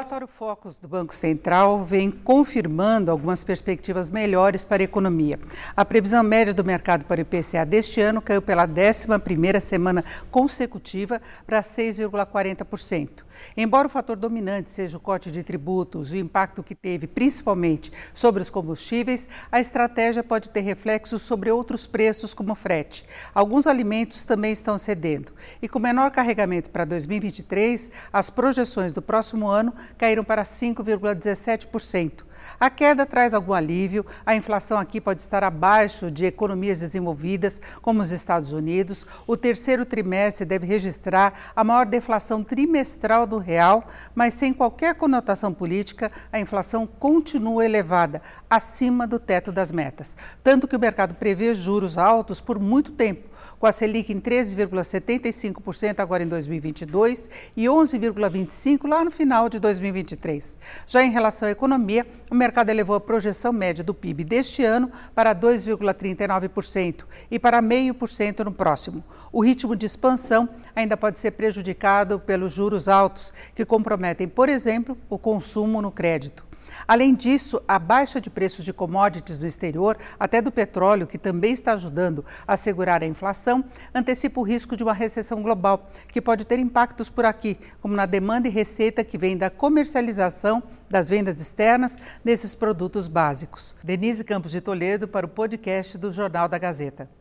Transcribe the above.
O relatório Focus do Banco Central vem confirmando algumas perspectivas melhores para a economia. A previsão média do mercado para o IPCA deste ano caiu pela 11ª semana consecutiva para 6,40%. Embora o fator dominante seja o corte de tributos e o impacto que teve principalmente sobre os combustíveis, a estratégia pode ter reflexos sobre outros preços, como frete. Alguns alimentos também estão cedendo. E com menor carregamento para 2023, as projeções do próximo ano caíram para 5,17%. A queda traz algum alívio, a inflação aqui pode estar abaixo de economias desenvolvidas, como os Estados Unidos. O terceiro trimestre deve registrar a maior deflação trimestral do real, mas sem qualquer conotação política, a inflação continua elevada, acima do teto das metas. Tanto que o mercado prevê juros altos por muito tempo com a Selic em 13,75% agora em 2022 e 11,25% lá no final de 2023. Já em relação à economia, o mercado elevou a projeção média do PIB deste ano para 2,39% e para 0,5% no próximo. O ritmo de expansão ainda pode ser prejudicado pelos juros altos, que comprometem, por exemplo, o consumo no crédito. Além disso, a baixa de preços de commodities do exterior, até do petróleo, que também está ajudando a segurar a inflação, antecipa o risco de uma recessão global, que pode ter impactos por aqui, como na demanda e receita que vem da comercialização das vendas externas desses produtos básicos. Denise Campos de Toledo para o podcast do Jornal da Gazeta.